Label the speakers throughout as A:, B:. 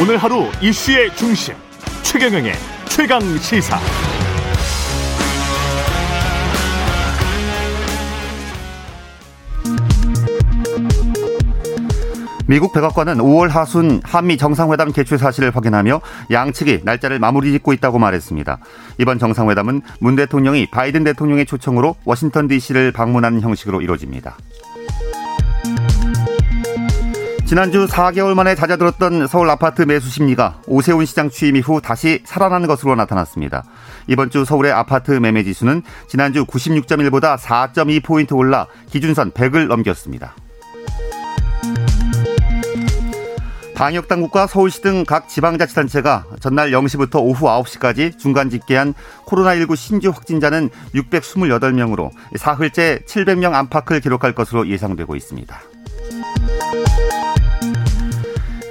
A: 오늘 하루 이슈의 중심 최경영의 최강 시사.
B: 미국 백악관은 5월 하순 한미 정상회담 개최 사실을 확인하며 양측이 날짜를 마무리 짓고 있다고 말했습니다. 이번 정상회담은 문 대통령이 바이든 대통령의 초청으로 워싱턴 DC를 방문하는 형식으로 이루어집니다. 지난주 4개월 만에 잦아들었던 서울 아파트 매수 심리가 오세훈 시장 취임 이후 다시 살아나는 것으로 나타났습니다. 이번 주 서울의 아파트 매매 지수는 지난주 96.1보다 4.2포인트 올라 기준선 100을 넘겼습니다. 방역당국과 서울시 등 각 지방자치단체가 전날 0시부터 오후 9시까지 중간 집계한 코로나19 신규 확진자는 628명으로 사흘째 700명 안팎을 기록할 것으로 예상되고 있습니다.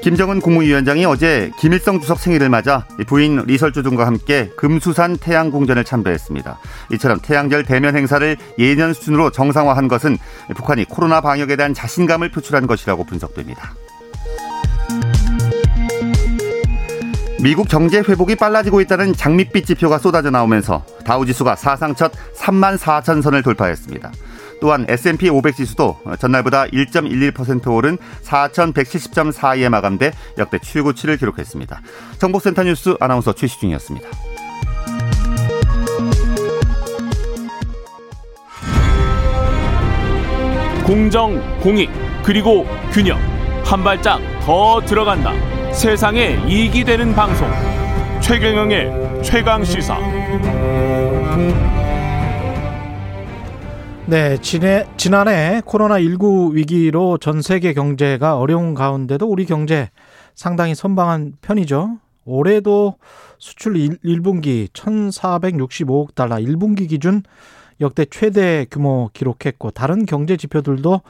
B: 김정은 국무위원장이 어제 김일성 주석 생일을 맞아 부인 리설주 등과 함께 금수산 태양궁전을 참배했습니다. 이처럼 태양절 대면 행사를 예년 수준으로 정상화한 것은 북한이 코로나 방역에 대한 자신감을 표출한 것이라고 분석됩니다. 미국 경제 회복이 빨라지고 있다는 장밋빛 지표가 쏟아져 나오면서 다우지수가 사상 첫 3만 4천 선을 돌파했습니다. 또한 S&P 500 지수도 전날보다 1.11% 오른 4,170.42에 마감돼 역대 최고치를 기록했습니다. 정보센터 뉴스 아나운서 최시중이었습니다.
A: 공정, 공익, 그리고 균형. 한 발짝 더 들어간다. 세상에 이익이 되는 방송 최경영의 최강 시사
C: 네, 지내, 지난해 코로나19 위기로 전 세계 경제가 어려운 가운데도 우리 경제 상당히 선방한 편이죠. 올해도 수출 1, 분기 1,465억 달러, 1분기 기준 역대 최대 규모 기록했고 다른 경제 지표들도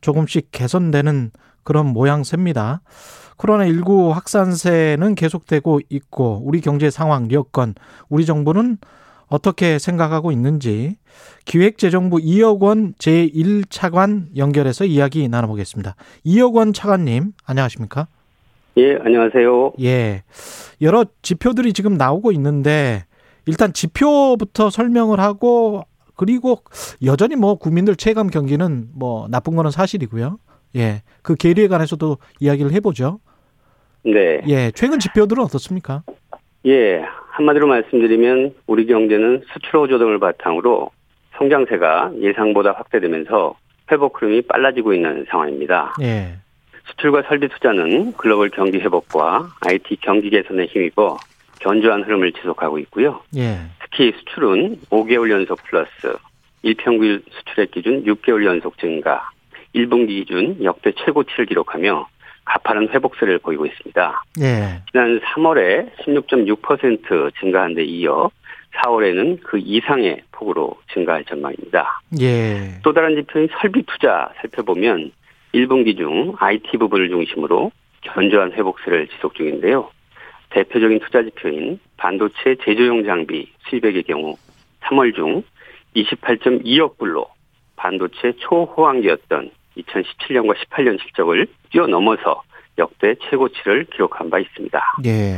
C: 조금씩 개선되는 그런 모양새입니다. 코로나19 확산세는 계속되고 있고 우리 경제 상황, 여건, 우리 정부는 어떻게 생각하고 있는지 기획재정부 이억 원 제1차관 연결해서 이야기 나눠보겠습니다. 이억 원 차관님, 안녕하십니까?
D: 예, 안녕하세요.
C: 예. 여러 지표들이 지금 나오고 있는데 일단 지표부터 설명을 하고 그리고 여전히 뭐 국민들 체감 경기는 뭐 나쁜 거는 사실이고요. 예. 그 계리에 관해서도 이야기를 해보죠.
D: 네.
C: 예. 최근 지표들은 어떻습니까?
D: 예. 한마디로 말씀드리면 우리 경제는 수출 호조 등을 바탕으로 성장세가 예상보다 확대되면서 회복 흐름이 빨라지고 있는 상황입니다.
C: 예.
D: 수출과 설비 투자는 글로벌 경기 회복과 IT 경기 개선에 힘입어 견조한 흐름을 지속하고 있고요.
C: 예.
D: 특히 수출은 5개월 연속 플러스, 일평균 수출액 기준 6개월 연속 증가, 1분기 기준 역대 최고치를 기록하며 가파른 회복세를 보이고 있습니다.
C: 예.
D: 지난 3월에 16.6% 증가한 데 이어 4월에는 그 이상의 폭으로 증가할 전망입니다.
C: 예.
D: 또 다른 지표인 설비 투자 살펴보면 1분기 중 IT 부분을 중심으로 견조한 회복세를 지속 중인데요. 대표적인 투자 지표인 반도체 제조용 장비 수입액의 경우 3월 중 28.2억 불로 반도체 초호황기였던 2017년과 18년 실적을 뛰어넘어서 역대 최고치를 기록한 바 있습니다.
C: 예.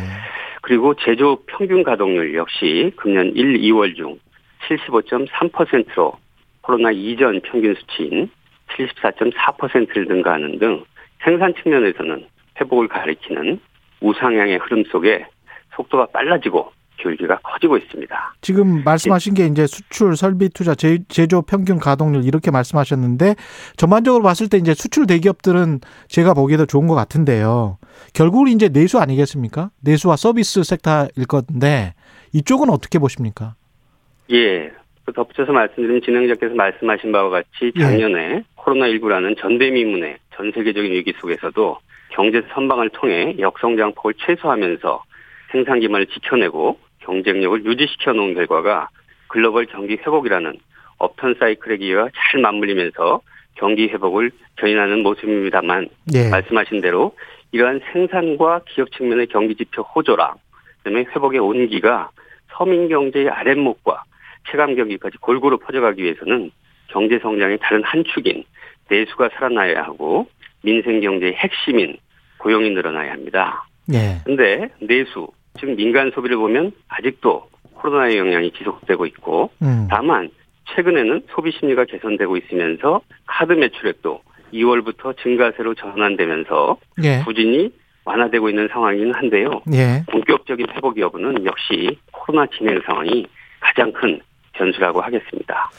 D: 그리고 제조 평균 가동률 역시 금년 1, 2월 중 75.3%로 코로나 이전 평균 수치인 74.4%를 능가하는 등 생산 측면에서는 회복을 가리키는 우상향의 흐름 속에 속도가 빨라지고 기울기가 커지고 있습니다.
C: 지금 말씀하신 게 이제 수출, 설비 투자, 제, 조 평균 가동률 이렇게 말씀하셨는데 전반적으로 봤을 때 이제 수출 대기업들은 제가 보기에도 좋은 것 같은데요. 결국은 이제 내수 아니겠습니까? 내수와 서비스 섹터일 건데 이쪽은 어떻게 보십니까?
D: 예. 덧붙여서 말씀드리면 진행자께서 말씀하신 바와 같이
C: 예.
D: 작년에 예. 코로나19라는 전대미문의 전 세계적인 위기 속에서도 경제 선방을 통해 역성장폭을 최소화하면서 생산 기반을 지켜내고 경쟁력을 유지시켜 놓은 결과가 글로벌 경기 회복이라는 업턴 사이클의 기회와 잘 맞물리면서 경기 회복을 견인하는 모습입니다만
C: 예.
D: 말씀하신 대로 이러한 생산과 기업 측면의 경기 지표 호조랑 그다음에 회복의 온기가 서민 경제의 아랫목과 체감 경기까지 골고루 퍼져가기 위해서는 경제 성장의 다른 한 축인 내수가 살아나야 하고 민생 경제의 핵심인 고용이 늘어나야 합니다.
C: 예.
D: 근데 내수, 즉 민간 소비를 보면 아직도 코로나의 영향이 지속되고 있고
C: 음.
D: 다만 최근에는 소비 심리가 개선되고 있으면서 카드 매출액도 2월부터 증가세로 전환되면서
C: 예.
D: 부진이 완화되고 있는 상황이긴 한데요.
C: 예.
D: 본격적인 회복 여부는 역시 코로나 진행 상황이 가장 큰 변수라고 하겠습니다.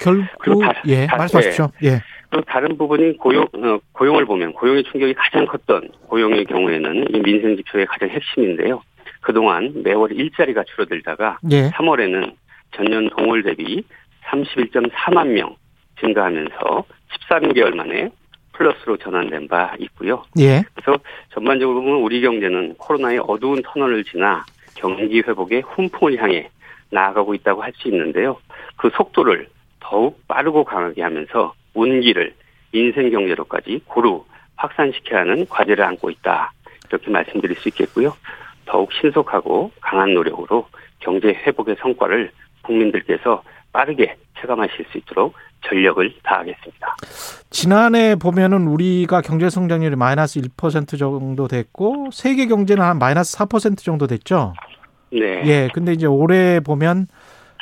C: 결국
D: 그리고 다-
C: 예.
D: 다-
C: 말씀하십시오. 예.
D: 또 다른 부분이 고용 어, 고용을 보면 고용의 충격이 가장 컸던 고용의 경우에는 이 민생 지표의 가장 핵심인데요. 그동안 매월 일자리가 줄어들다가
C: 예.
D: 3월에는 전년 동월 대비 31.4만 명 증가하면서 13개월 만에 플러스로 전환된 바 있고요.
C: 예.
D: 그래서 전반적으로 보면 우리 경제는 코로나의 어두운 터널을 지나 경기 회복의 훈풍을 향해 나아가고 있다고 할 수 있는데요. 그 속도를 더욱 빠르고 강하게 하면서 운기를 민생 경제로까지 고루 확산시켜야 하는 과제를 안고 있다. 이렇게 말씀드릴 수 있겠고요. 더욱 신속하고 강한 노력으로 경제 회복의 성과를 국민들께서 빠르게 체감하실 수 있도록 전력을 다하겠습니다.
C: 지난해 보면은 우리가 경제 성장률이 마이너스 1% 정도 됐고 세계 경제는 한 마이너스 4% 정도 됐죠.
D: 네.
C: 예. 근데 이제 올해 보면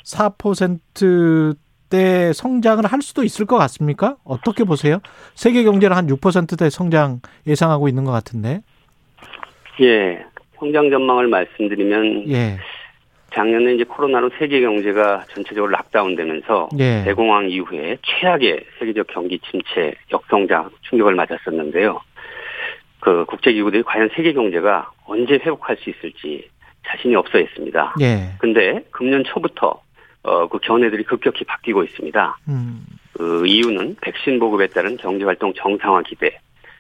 C: 4%대 성장을 할 수도 있을 것 같습니까? 어떻게 보세요? 세계 경제는 한 6%대 성장 예상하고 있는 것 같은데.
D: 예. 성장 전망을 말씀드리면
C: 예.
D: 작년에 이제 코로나로 세계 경제가 전체적으로 락다운되면서
C: 예.
D: 대공황 이후에 최악의 세계적 경기 침체, 역성장 충격을 맞았었는데요. 그 국제기구들이 과연 세계 경제가 언제 회복할 수 있을지 자신이 없어 했습니다.
C: 예.
D: 근데 금년 초부터 어, 그 견해들이 급격히 바뀌고 있습니다.
C: 음.
D: 그 이유는 백신 보급에 따른 경제활동 정상화 기대,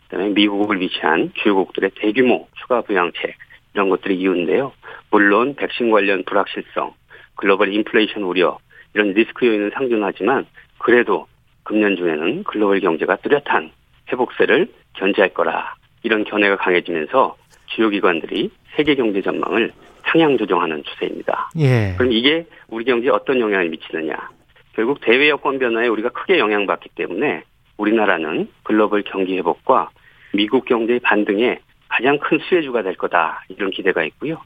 D: 그다음에 미국을 위치한 주요국들의 대규모 추가 부양책 이런 것들이 이유인데요. 물론 백신 관련 불확실성, 글로벌 인플레이션 우려 이런 리스크 요인은 상존하지만 그래도 금년 중에는 글로벌 경제가 뚜렷한 회복세를 견제할 거라 이런 견해가 강해지면서 주요 기관들이 세계 경제 전망을 상향 조정하는 추세입니다.
C: 예.
D: 그럼 이게 우리 경제에 어떤 영향을 미치느냐? 결국 대외 여건 변화에 우리가 크게 영향받기 때문에 우리나라는 글로벌 경기 회복과 미국 경제의 반등에 가장 큰 수혜주가 될 거다 이런 기대가 있고요.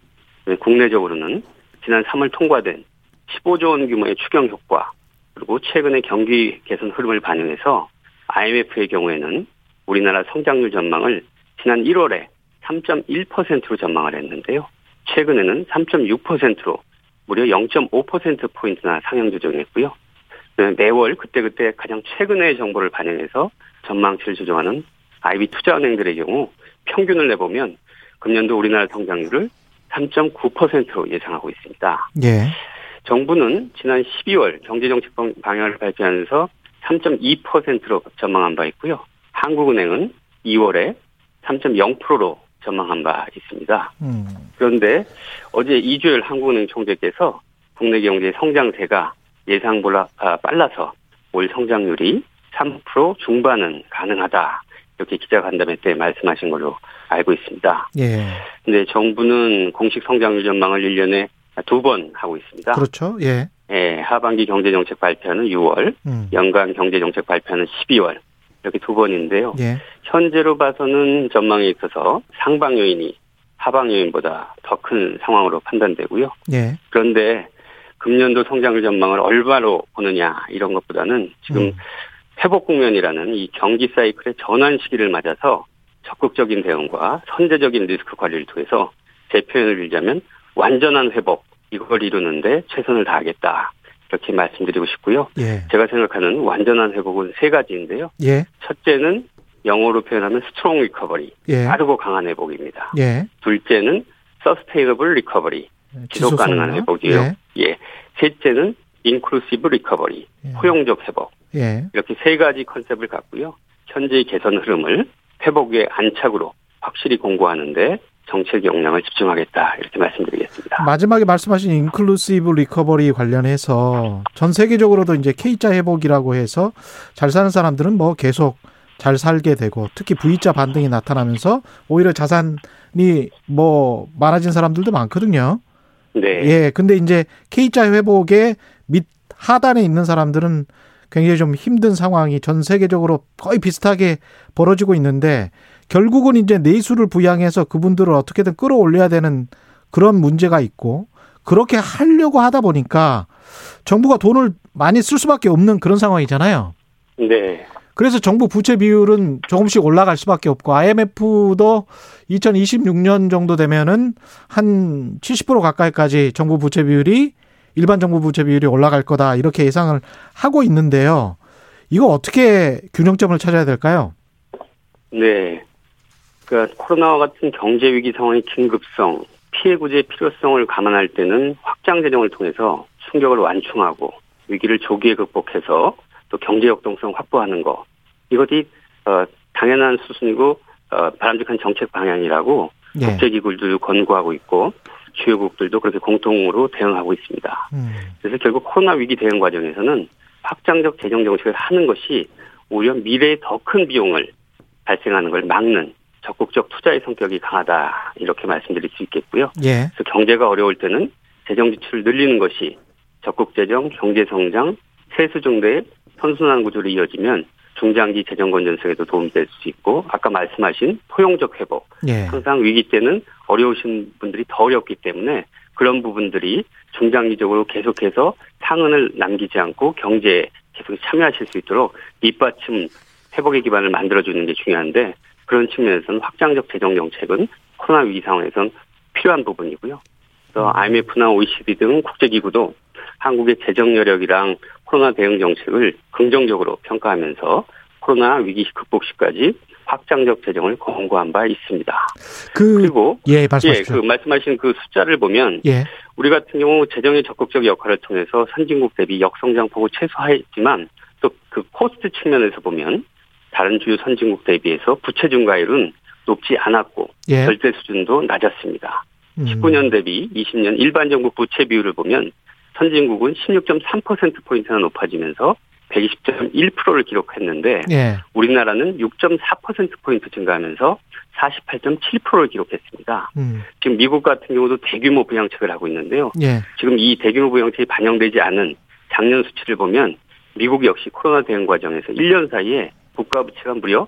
D: 국내적으로는 지난 3월 통과된 15조 원 규모의 추경 효과 그리고 최근의 경기 개선 흐름을 반영해서 IMF의 경우에는 우리나라 성장률 전망을 지난 1월에 3.1%로 전망을 했는데요. 최근에는 3.6%로 무려 0.5%포인트나 상향 조정했고요. 네, 매월 그때그때 가장 최근의 정보를 반영해서 전망치를 조정하는 IB 투자은행들의 경우 평균을 내보면 금년도 우리나라 성장률을 3.9%로 예상하고 있습니다.
C: 예.
D: 정부는 지난 12월 경제정책 방향을 발표하면서 3.2%로 전망한 바 있고요. 한국은행은 2월에 3.0%로 전망한 바 있습니다.
C: 음.
D: 그런데 어제 이주열 한국은행 총재께서 국내 경제 성장세가 예상보다 아, 빨라서 올 성장률이 3% 중반은 가능하다. 이렇게 기자간담회 때 말씀하신 걸로 알고 있습니다.
C: 예.
D: 근데 정부는 공식 성장률 전망을 1년에 두 번 하고 있습니다.
C: 그렇죠. 예.
D: 예, 하반기 경제정책 발표는 6월,
C: 음.
D: 연간 경제정책 발표는 12월. 이렇게 두 번인데요.
C: 예.
D: 현재로 봐서는 전망에 있어서 상방 요인이 하방 요인보다 더 큰 상황으로 판단되고요.
C: 예.
D: 그런데 금년도 성장률 전망을 얼마로 보느냐 이런 것보다는 지금
C: 음.
D: 회복 국면이라는 이 경기 사이클의 전환 시기를 맞아서 적극적인 대응과 선제적인 리스크 관리를 통해서 제 표현을 빌자면 완전한 회복 이걸 이루는데 최선을 다하겠다 이렇게 말씀드리고 싶고요.
C: 예.
D: 제가 생각하는 완전한 회복은 세 가지인데요.
C: 예.
D: 첫째는 영어로 표현하면 strong recovery
C: 예.
D: 빠르고 강한 회복입니다.
C: 예.
D: 둘째는 sustainable recovery 지속 가능한 회복이요.
C: 예.
D: 예. 셋째는 inclusive recovery
C: 예.
D: 포용적 회복
C: 예.
D: 이렇게 세 가지 컨셉을 갖고요. 현재의 개선 흐름을 회복의 안착으로 확실히 공고히 하는데 정책 역량을 집중하겠다 이렇게 말씀드리겠습니다.
C: 마지막에 말씀하신 inclusive recovery 관련해서 전 세계적으로도 이제 K자 회복이라고 해서 잘 사는 사람들은 뭐 계속 잘 살게 되고 특히 V자 반등이 나타나면서 오히려 자산이 뭐 많아진 사람들도 많거든요.
D: 네.
C: 예. 근데 이제 K자 회복의 밑 하단에 있는 사람들은 굉장히 좀 힘든 상황이 전 세계적으로 거의 비슷하게 벌어지고 있는데 결국은 이제 내수를 부양해서 그분들을 어떻게든 끌어올려야 되는 그런 문제가 있고 그렇게 하려고 하다 보니까 정부가 돈을 많이 쓸 수밖에 없는 그런 상황이잖아요.
D: 네.
C: 그래서 정부 부채 비율은 조금씩 올라갈 수밖에 없고 IMF도 2026년 정도 되면은 한 70% 가까이까지 정부 부채 비율이 일반 정부 부채 비율이 올라갈 거다 이렇게 예상을 하고 있는데요. 이거 어떻게 균형점을 찾아야 될까요?
D: 네. 그러니까 코로나와 같은 경제 위기 상황의 긴급성, 피해 구제의 필요성을 감안할 때는 확장 재정을 통해서 충격을 완충하고 위기를 조기에 극복해서 또 경제 역동성 확보하는 거 이것이 어, 당연한 수순이고 어, 바람직한 정책 방향이라고
C: 예.
D: 국제기구들도 권고하고 있고 주요국들도 그렇게 공통으로 대응하고 있습니다.
C: 음.
D: 그래서 결국 코로나 위기 대응 과정에서는 확장적 재정 정책을 하는 것이 오히려 미래에 더 큰 비용을 발생하는 걸 막는 적극적 투자의 성격이 강하다 이렇게 말씀드릴 수 있겠고요.
C: 예.
D: 그래서 경제가 어려울 때는 재정 지출을 늘리는 것이 적극 재정, 경제 성장, 세수 정도의 선순환 구조로 이어지면 중장기 재정 건전성에도 도움이 될 수 있고 아까 말씀하신 포용적 회복
C: 예.
D: 항상 위기 때는 어려우신 분들이 더 어렵기 때문에 그런 부분들이 중장기적으로 계속해서 상흔을 남기지 않고 경제에 계속 참여하실 수 있도록 밑받침 회복의 기반을 만들어주는 게 중요한데 그런 측면에서는 확장적 재정 정책은 코로나 위기 상황에선 필요한 부분이고요. 그래서 IMF나 OECD 등 국제기구도 한국의 재정 여력이랑 코로나 대응 정책을 긍정적으로 평가하면서 코로나 위기 극복 시까지 확장적 재정을 권고한 바 있습니다.
C: 그
D: 그리고
C: 예,
D: 예. 그 말씀하신 그 숫자를 보면
C: 예.
D: 우리 같은 경우 재정의 적극적 역할을 통해서 선진국 대비 역성장 폭을 최소화했지만 또 그 코스트 측면에서 보면 다른 주요 선진국 대비해서 부채 증가율은 높지 않았고
C: 예.
D: 절대 수준도 낮았습니다.
C: 음.
D: 19년 대비 20년 일반 정부 부채 비율을 보면 선진국은 16.3% 포인트나 높아지면서 120.1%를 기록했는데
C: 예.
D: 우리나라는 6.4% 포인트 증가하면서 48.7%를 기록했습니다.
C: 음.
D: 지금 미국 같은 경우도 대규모 부양책을 하고 있는데요.
C: 예.
D: 지금 이 대규모 부양책이 반영되지 않은 작년 수치를 보면 미국 역시 코로나 대응 과정에서 1년 사이에 국가 부채가 무려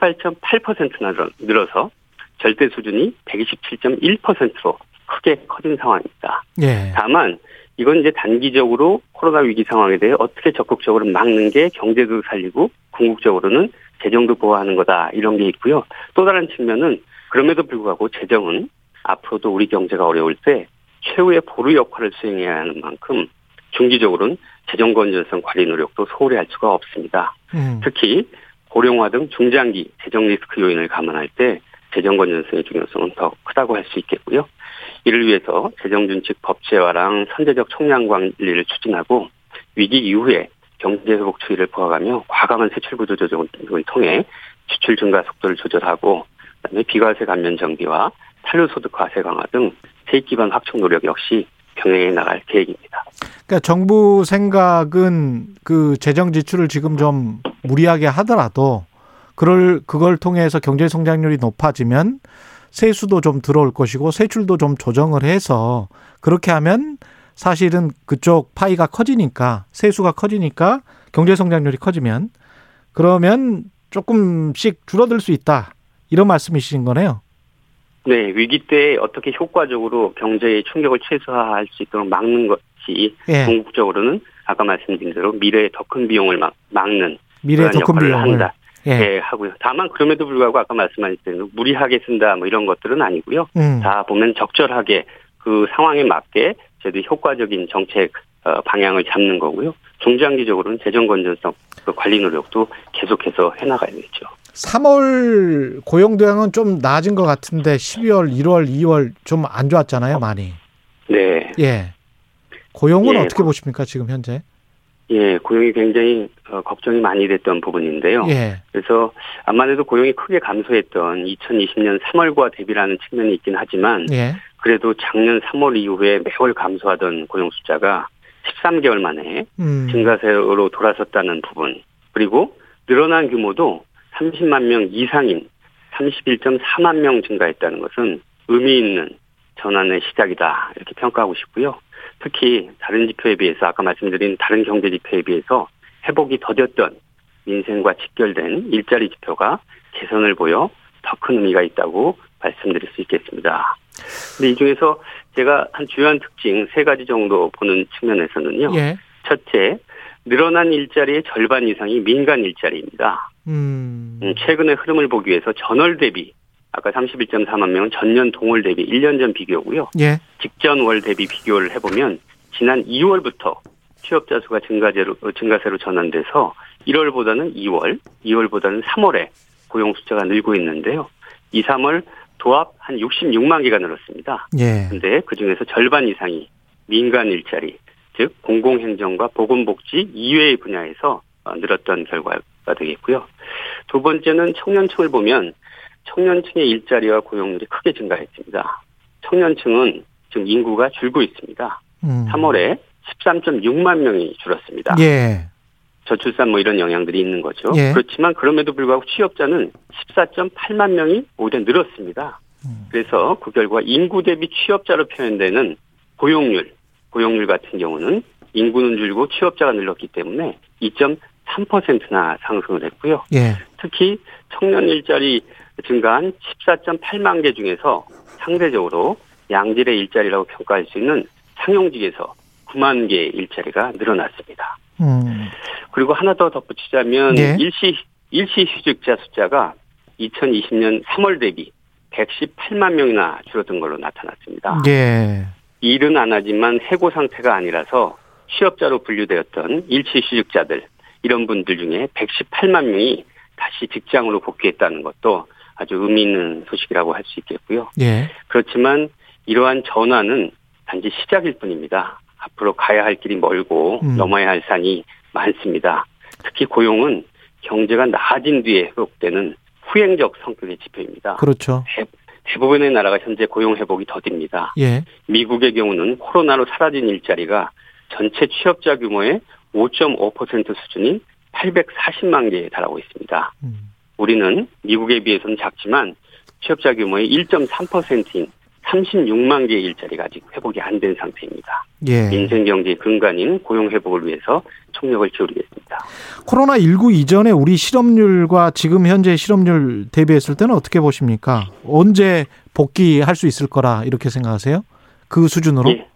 D: 18.8%나 늘어서 절대 수준이 127.1%로 크게 커진 상황입니다.
C: 예.
D: 다만 이건 이제 단기적으로 코로나 위기 상황에 대해 어떻게 적극적으로 막는 게 경제도 살리고 궁극적으로는 재정도 보호하는 거다 이런 게 있고요. 또 다른 측면은 그럼에도 불구하고 재정은 앞으로도 우리 경제가 어려울 때 최후의 보루 역할을 수행해야 하는 만큼 중기적으로는 재정 건전성 관리 노력도 소홀히 할 수가 없습니다.
C: 음.
D: 특히 고령화 등 중장기 재정 리스크 요인을 감안할 때 재정 건전성의 중요성은 더 크다고 할 수 있겠고요. 이를 위해서 재정준칙 법제화랑 선제적 총량 관리를 추진하고 위기 이후에 경제 회복 추이를 보아가며 과감한 세출 구조 조정을 통해 지출 증가 속도를 조절하고 그다음에 비과세 감면 정비와 탄료소득 과세 강화 등 세입 기반 확충 노력 역시 병행해 나갈 계획입니다.
C: 그러니까 정부 생각은 그 재정 지출을 지금 좀 무리하게 하더라도 그걸 그걸 통해서 경제 성장률이 높아지면 세수도 좀 들어올 것이고 세출도 좀 조정을 해서 그렇게 하면 사실은 그쪽 파이가 커지니까 세수가 커지니까 경제 성장률이 커지면 그러면 조금씩 줄어들 수 있다. 이런 말씀이신 거네요.
D: 네, 위기 때 어떻게 효과적으로 경제의 충격을 최소화할 수 있도록 막는 것이
C: 예.
D: 궁극적으로는 아까 말씀드린 대로 미래에 더큰 비용을 막, 막는
C: 미래
D: 그러한
C: 더큰
D: 역할을
C: 비용을
D: 한다.
C: 예.
D: 예, 하고요. 다만 그럼에도 불구하고 아까 말씀하신 대로 무리하게 쓴다 뭐 이런 것들은 아니고요.
C: 음.
D: 다 보면 적절하게 그 상황에 맞게 저희도 효과적인 정책 어, 방향을 잡는 거고요. 중장기적으로는 재정 건전성 그 관리 노력도 계속해서 해나가야겠죠.
C: 3월 고용 대응은 좀 나아진 것 같은데 12월, 1월, 2월 좀 안 좋았잖아요, 많이.
D: 네,
C: 예. 고용은
D: 예.
C: 어떻게 보십니까, 지금 현재?
D: 예, 고용이 굉장히 어, 걱정이 많이 됐던 부분인데요.
C: 예.
D: 그래서 해도 고용이 크게 감소했던 2020년 3월과 대비라는 측면이 있긴 하지만
C: 예.
D: 그래도 작년 3월 이후에 매월 감소하던 고용 숫자가 13개월 만에
C: 음.
D: 증가세로 돌아섰다는 부분 그리고 늘어난 규모도 30만 명 이상인 31.4만 명 증가했다는 것은 의미 있는 전환의 시작이다 이렇게 평가하고 싶고요. 특히 다른 지표에 비해서 아까 말씀드린 다른 경제 지표에 비해서 회복이 더뎠던 민생과 직결된 일자리 지표가 개선을 보여 더 큰 의미가 있다고 말씀드릴 수 있겠습니다. 근데 이 중에서 제가 한 주요한 특징 세 가지 정도 보는 측면에서는요.
C: 예.
D: 첫째, 늘어난 일자리의 절반 이상이 민간 일자리입니다.
C: 음.
D: 음, 최근의 흐름을 보기 위해서 전월 대비 아까 31.4만 명은 전년 동월 대비 1년 전 비교고요.
C: 예.
D: 직전 월 대비 비교를 해보면 지난 2월부터 취업자 수가 증가제로, 어, 증가세로 전환돼서 1월보다는 2월, 2월보다는 3월에 고용 숫자가 늘고 있는데요. 2, 3월 도합 한 66만 개가 늘었습니다.
C: 예.
D: 근데 그 중에서 절반 이상이 민간 일자리, 즉 공공행정과 보건복지 이외의 분야에서 어, 늘었던 결과가 되겠고요. 두 번째는 청년층을 보면 청년층의 일자리와 고용률이 크게 증가했습니다. 청년층은 지금 인구가 줄고 있습니다.
C: 음.
D: 3월에 13.6만 명이 줄었습니다.
C: 예.
D: 저출산 뭐 이런 영향들이 있는 거죠.
C: 예.
D: 그렇지만 그럼에도 불구하고 취업자는 14.8만 명이 오히려 늘었습니다.
C: 음.
D: 그래서 그 결과 인구 대비 취업자로 표현되는 고용률, 고용률 같은 경우는 인구는 줄고 취업자가 늘었기 때문에 2.3%나 상승을 했고요.
C: 예.
D: 특히 청년 일자리 증가한 14.8만 개 중에서 상대적으로 양질의 일자리라고 평가할 수 있는 상용직에서 9만 개의 일자리가 늘어났습니다.
C: 음.
D: 그리고 하나 더 덧붙이자면
C: 예.
D: 일시 일시 휴직자 숫자가 2020년 3월 대비 118만 명이나 줄어든 걸로 나타났습니다.
C: 예.
D: 일은 안 하지만 해고 상태가 아니라서 취업자로 분류되었던 일시 휴직자들 이런 분들 중에 118만 명이 다시 직장으로 복귀했다는 것도 아주 의미 있는 소식이라고 할 수 있겠고요.
C: 예.
D: 그렇지만 이러한 전환은 단지 시작일 뿐입니다. 앞으로 가야 할 길이 멀고
C: 음.
D: 넘어야 할 산이 많습니다. 특히 고용은 경제가 나아진 뒤에 회복되는 후행적 성격의 지표입니다.
C: 그렇죠.
D: 대 부분의 나라가 현재 고용 회복이 더딥니다.
C: 예.
D: 미국의 경우는 코로나로 사라진 일자리가 전체 취업자 규모의 5.5% 수준인 840만 개에 달하고 있습니다.
C: 음.
D: 우리는 미국에 비해서는 작지만 취업자 규모의 1.3%인 36만 개의 일자리가 아직 회복이 안 된 상태입니다.
C: 예.
D: 민생 경제의 근간인 고용 회복을 위해서 총력을 기울이겠습니다.
C: 코로나 19 이전에 우리 실업률과 지금 현재 실업률 대비했을 때는 어떻게 보십니까? 언제 복귀할 수 있을 거라 이렇게 생각하세요? 그 수준으로?
D: 예.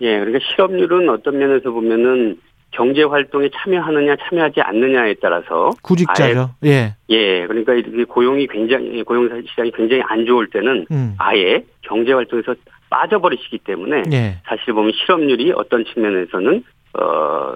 D: 예, 그러니까 실업률은 어떤 면에서 보면은 경제 활동에 참여하느냐 참여하지 않느냐에 따라서
C: 구직자죠. 예.
D: 예, 그러니까 이렇게 고용이 굉장히 고용 시장이 굉장히 안 좋을 때는
C: 음.
D: 아예 경제 활동에서 빠져버리시기 때문에
C: 예.
D: 사실 보면 실업률이 어떤 측면에서는 어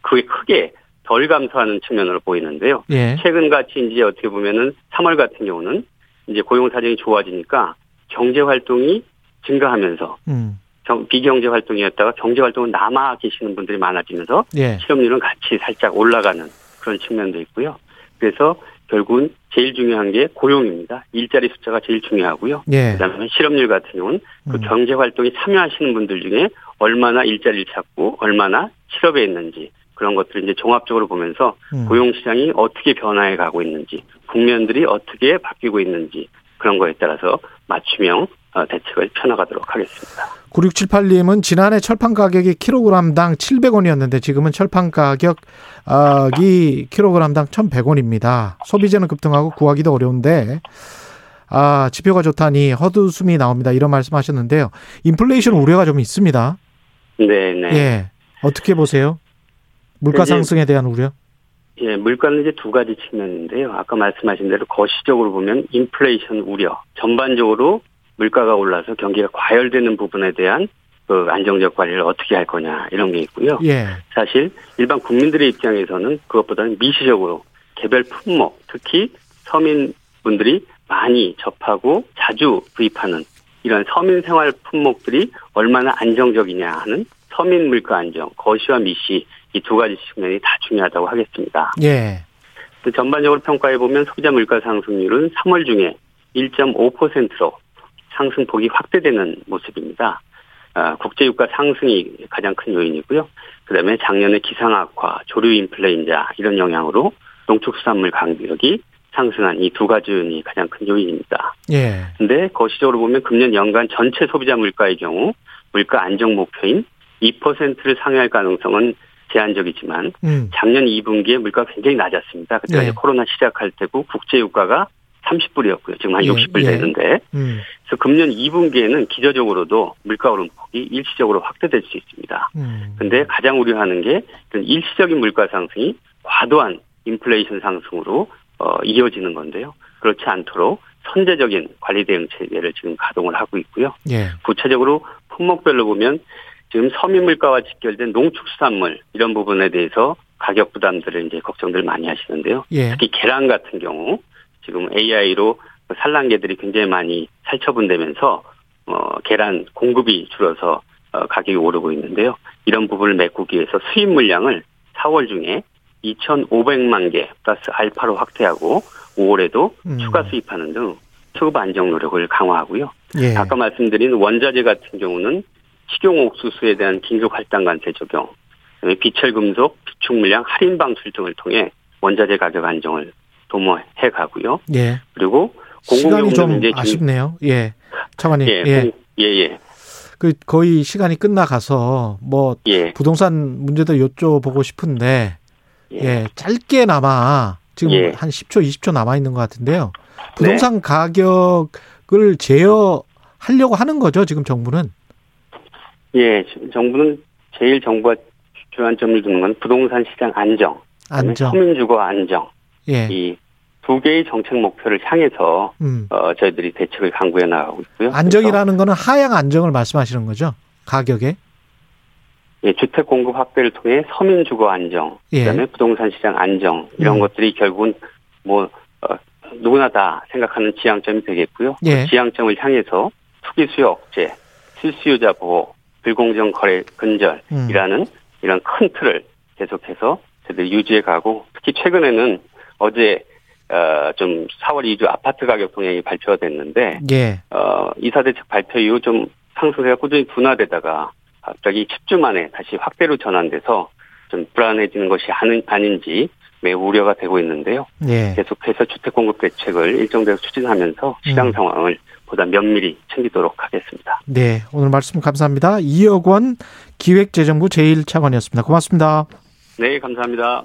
D: 그게 크게 덜 감소하는 측면으로 보이는데요.
C: 예.
D: 최근 같이 이제 어떻게 보면은 3월 같은 경우는 이제 고용 사정이 좋아지니까 경제 활동이 증가하면서
C: 음.
D: 경- 비경제 활동이었다가 경제 활동을 남아 계시는 분들이 많아지면서
C: 예.
D: 실업률은 같이 살짝 올라가는 그런 측면도 있고요. 그래서 결국은 제일 중요한 게 고용입니다. 일자리 숫자가 제일 중요하고요.
C: 예.
D: 그다음에 실업률 같은 경우는 그
C: 음.
D: 경제 활동에 참여하시는 분들 중에 얼마나 일자리를 찾고 얼마나 실업에 있는지 그런 것들을 이제 종합적으로 보면서
C: 음.
D: 고용 시장이 어떻게 변화해 가고 있는지 국면들이 어떻게 바뀌고 있는지 그런 거에 따라서 맞춤형 어, 대책을 펴나가도록 하겠습니다.
C: 9678님은 지난해 철판 가격이 킬로그램당 700원이었는데 지금은 철판 가격이 킬로그램당 1,100원입니다. 소비재는 급등하고 구하기도 어려운데 아, 지표가 좋다니 헛웃음이 나옵니다. 이런 말씀 하셨는데요. 인플레이션 우려가 좀 있습니다.
D: 네, 네.
C: 예. 어떻게 보세요? 물가 상승에 대한 우려?
D: 예, 물가는 이제 두 가지 측면인데요. 아까 말씀하신 대로 거시적으로 보면 인플레이션 우려, 전반적으로 물가가 올라서 경기가 과열되는 부분에 대한 그 안정적 관리를 어떻게 할 거냐 이런 게 있고요.
C: 예.
D: 사실 일반 국민들의 입장에서는 그것보다는 미시적으로 개별 품목, 특히 서민분들이 많이 접하고 자주 구입하는 이런 서민 생활 품목들이 얼마나 안정적이냐 하는 서민 물가 안정, 거시와 미시 이 두 가지 측면이 다 중요하다고 하겠습니다.
C: 예.
D: 또 전반적으로 평가해 보면 소비자 물가 상승률은 3월 중에 1.5%로 상승폭이 확대되는 모습입니다. 아, 국제유가 상승이 가장 큰 요인이고요. 그 다음에 작년에 기상 악화, 조류 인플레인자 이런 영향으로 농축수산물 가격이 상승한 이 두 가지 요인이 가장 큰 요인입니다.
C: 예.
D: 근데 거시적으로 보면 금년 연간 전체 소비자 물가의 경우 물가 안정 목표인 2%를 상회할 가능성은 제한적이지만
C: 음.
D: 작년 2분기에 물가가 굉장히 낮았습니다. 그때
C: 네.
D: 가 코로나 시작할 때고 국제 유가가 30불이었고요. 지금 한
C: 예,
D: 60불
C: 예.
D: 되는데
C: 음.
D: 그래서 금년 2분기에는 기저적으로도 물가 오름폭이 일시적으로 확대될 수 있습니다.
C: 음.
D: 근데 가장 우려하는 게 일시적인 물가 상승이 과도한 인플레이션 상승으로 어, 이어지는 건데요. 그렇지 않도록 선제적인 관리 대응 체계를 지금 가동을 하고 있고요.
C: 예.
D: 구체적으로 품목별로 보면 지금 서민 물가와 직결된 농축수산물 이런 부분에 대해서 가격 부담들을 이제 걱정들 많이 하시는데요.
C: 예.
D: 특히 계란 같은 경우 지금 AI로 산란계들이 굉장히 많이 살처분되면서 어, 계란 공급이 줄어서 어, 가격이 오르고 있는데요. 이런 부분을 메꾸기 위해서 수입 물량을 4월 중에 2,500만 개 플러스 알파로 확대하고 5월에도
C: 음.
D: 추가 수입하는 등 수급 안정 노력을 강화하고요.
C: 예.
D: 아까 말씀드린 원자재 같은 경우는 식용 옥수수에 대한 긴급 할당 관세 적용, 비철 금속, 비축 물량 할인 방출 등을 통해 원자재 가격 안정을 도모해 가고요.
C: 예.
D: 그리고
C: 시간이 좀 아쉽네요. 예. 차관님.
D: 예,
C: 예.
D: 공- 예, 예,
C: 그 거의 시간이 끝나가서 뭐
D: 예,
C: 부동산 문제도 여쭤보고 싶은데
D: 예.
C: 예, 짧게나마 지금
D: 예.
C: 한 10초, 20초 남아 있는 것 같은데요. 부동산 가격을 제어하려고 하는 거죠, 지금 정부는.
D: 예, 지금 정부는 제일 정부가 주안점을 두는 건 부동산 시장 안정,
C: 안정.
D: 서민 주거 안정
C: 예.
D: 이두 개의 정책 목표를 향해서
C: 음.
D: 어, 저희들이 대책을 강구해 나가고 있고요.
C: 안정이라는 거는 하향 안정을 말씀하시는 거죠. 가격에.
D: 예, 주택 공급 확대를 통해 서민 주거 안정,
C: 예.
D: 그다음에 부동산 시장 안정 이런
C: 음.
D: 것들이 결국은 뭐 어, 누구나 다 생각하는 지향점이 되겠고요.
C: 예.
D: 그 지향점을 향해서 투기 수요 억제, 실수요자 보호, 불공정 거래 근절이라는
C: 음.
D: 이런 큰 틀을 계속해서 저희들이 유지해 가고 특히 최근에는 어제 어, 좀 4월 2주 아파트 가격 동향이 발표가 됐는데
C: 예.
D: 어, 이사 대책 발표 이후 좀 상승세가 꾸준히 둔화되다가 갑자기 10주 만에 다시 확대로 전환돼서 좀 불안해지는 것이 아닌, 아닌지 매우 우려가 되고 있는데요.
C: 예.
D: 계속해서 주택 공급 대책을 일정대로 추진하면서 시장
C: 음.
D: 상황을 보다 면밀히 챙기도록 하겠습니다.
C: 네. 오늘 말씀 감사합니다. 이혁원 기획재정부 제1차관이었습니다. 고맙습니다.
D: 네, 감사합니다.